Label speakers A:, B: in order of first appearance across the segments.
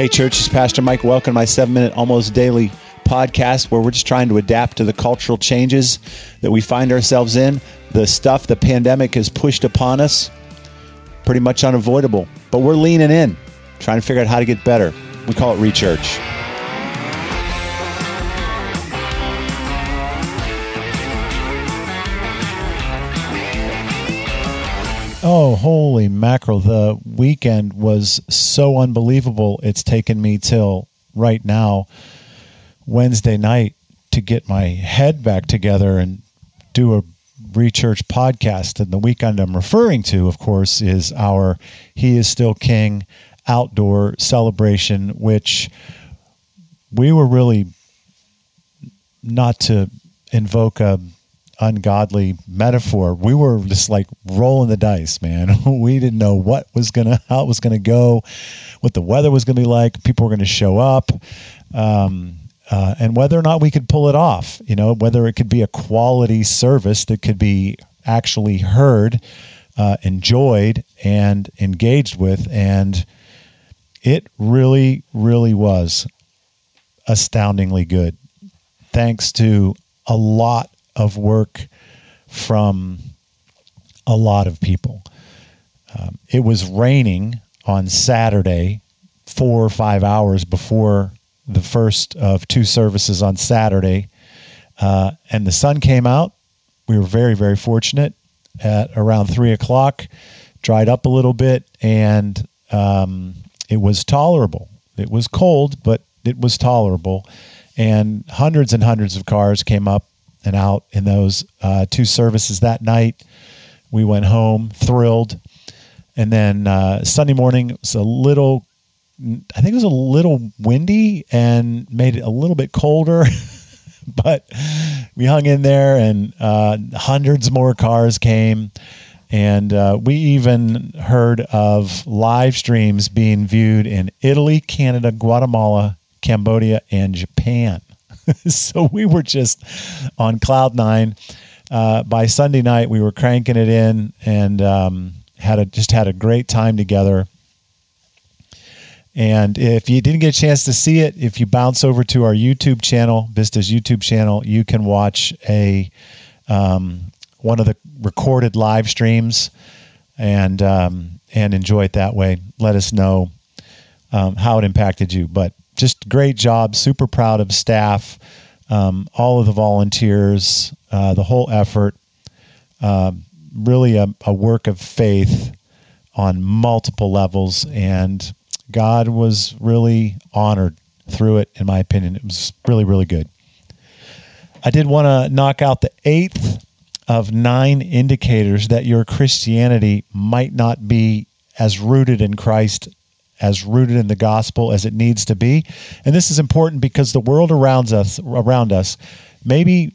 A: Hey, church, it's Pastor Mike. Welcome to my seven minute, almost daily podcast where we're just trying to adapt to the cultural changes that we find ourselves in. The stuff the pandemic has pushed upon us, pretty much unavoidable. But we're leaning in, trying to figure out how to get better. We call it Rechurch. Oh, holy mackerel. The weekend was so unbelievable. It's taken me till right now, Wednesday night, to get my head back together and do a Rechurch podcast. And the weekend I'm referring to, of course, is our He is Still King outdoor celebration, which we were really not to invoke a ungodly metaphor. We were just like rolling the dice, man. we didn't know what was gonna, how it was gonna go, what the weather was gonna be like. People were gonna show up, um, uh, and whether or not we could pull it off. You know, whether it could be a quality service that could be actually heard, uh, enjoyed, and engaged with, and it really, really was astoundingly good. Thanks to a lot of work from a lot of people. Um, it was raining on Saturday, four or five hours before the first of two services on Saturday, uh, and the sun came out. We were very, very fortunate. At around three o'clock, dried up a little bit, and um, it was tolerable. It was cold, but it was tolerable. And hundreds and hundreds of cars came up and out in those uh, two services that night. We went home thrilled. And then uh, Sunday morning it was a little, I think it was a little windy and made it a little bit colder. but we hung in there and uh, hundreds more cars came. And uh, we even heard of live streams being viewed in Italy, Canada, Guatemala, Cambodia, and Japan. so we were just on cloud nine. Uh, by Sunday night, we were cranking it in and um, had a, just had a great time together. And if you didn't get a chance to see it, if you bounce over to our YouTube channel, Vista's YouTube channel, you can watch a um, one of the recorded live streams and um, and enjoy it that way. Let us know um, how it impacted you. But just great job. Super proud of staff, um, all of the volunteers, uh, the whole effort. Uh, really a, a work of faith on multiple levels, and God was really honored through it. In my opinion, it was really really good. I did want to knock out the eighth of nine indicators that your Christianity might not be as rooted in Christ as rooted in the gospel as it needs to be. And this is important because the world around us around us maybe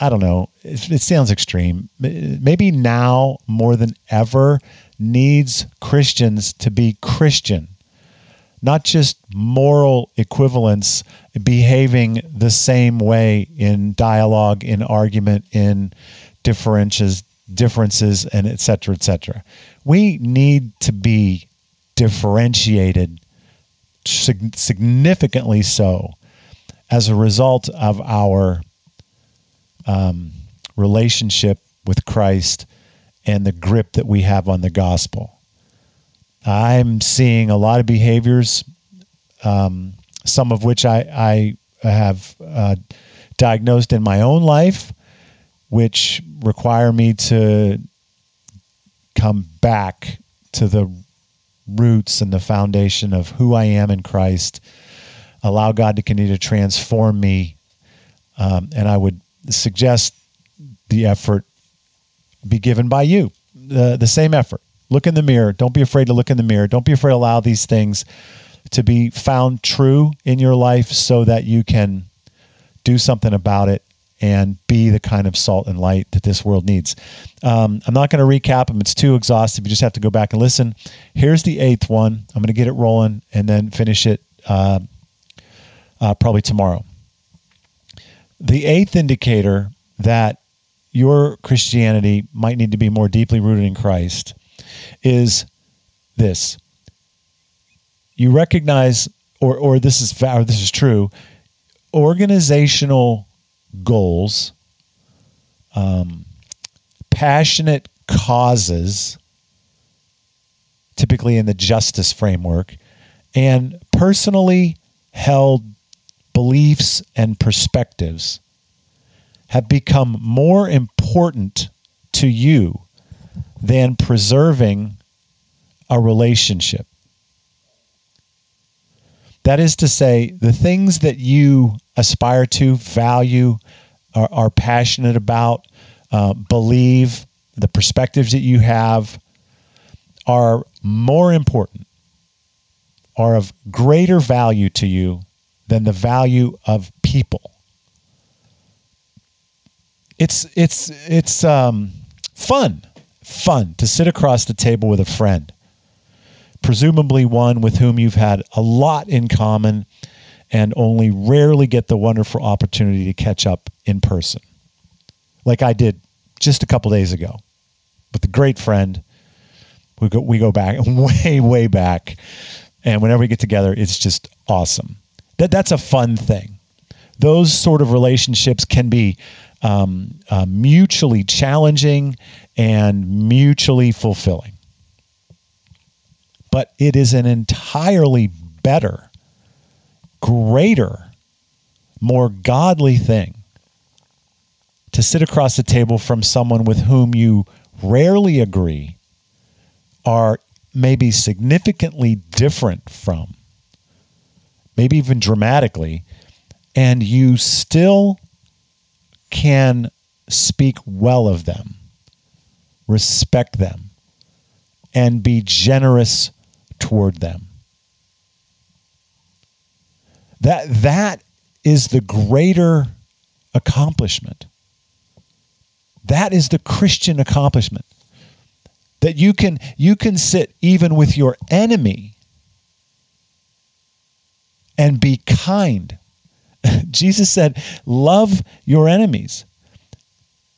A: I don't know, it, it sounds extreme. Maybe now more than ever needs Christians to be Christian. Not just moral equivalence, behaving the same way in dialogue, in argument, in differences, differences, and et cetera, et cetera. We need to be differentiated significantly so as a result of our um, relationship with Christ and the grip that we have on the gospel. I'm seeing a lot of behaviors, um, some of which I, I have uh, diagnosed in my own life, which require me to come back to the roots and the foundation of who I am in Christ. Allow God to continue to transform me. Um, and I would suggest the effort be given by you, the, the same effort. Look in the mirror. Don't be afraid to look in the mirror. Don't be afraid to allow these things to be found true in your life so that you can do something about it and be the kind of salt and light that this world needs. Um, I'm not going to recap them, it's too exhaustive. You just have to go back and listen. Here's the eighth one. I'm going to get it rolling and then finish it uh, uh, probably tomorrow. The eighth indicator that your Christianity might need to be more deeply rooted in Christ is this. You recognize, or, or this is or this is true, organizational goals, um, passionate causes, typically in the justice framework, and personally held beliefs and perspectives have become more important to you than preserving a relationship. That is to say, the things that you aspire to, value, are, are passionate about, uh, believe, the perspectives that you have are more important, are of greater value to you than the value of people. It's it's it's um, fun, fun to sit across the table with a friend, presumably one with whom you've had a lot in common, and only rarely get the wonderful opportunity to catch up in person, like I did just a couple days ago with a great friend. We go we go back way way back, and whenever we get together, it's just awesome. That that's a fun thing. Those sort of relationships can be um, uh, mutually challenging and mutually fulfilling. But it is an entirely better, greater, more godly thing to sit across the table from someone with whom you rarely agree, are maybe significantly different from, maybe even dramatically, and you still can speak well of them, respect them, and be generous toward them. That, that is the greater accomplishment. That is the Christian accomplishment. That you can you can sit even with your enemy and be kind. Jesus said, "Love your enemies.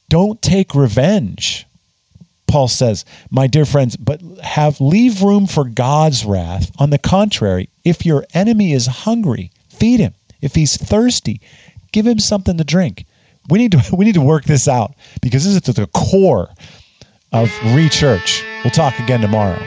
A: Don't take revenge." Paul says, "My dear friends, but have leave room for God's wrath. On the contrary, if your enemy is hungry, feed him. If he's thirsty, give him something to drink." We need to we need to work this out because this is at the core of Rechurch. We'll talk again tomorrow.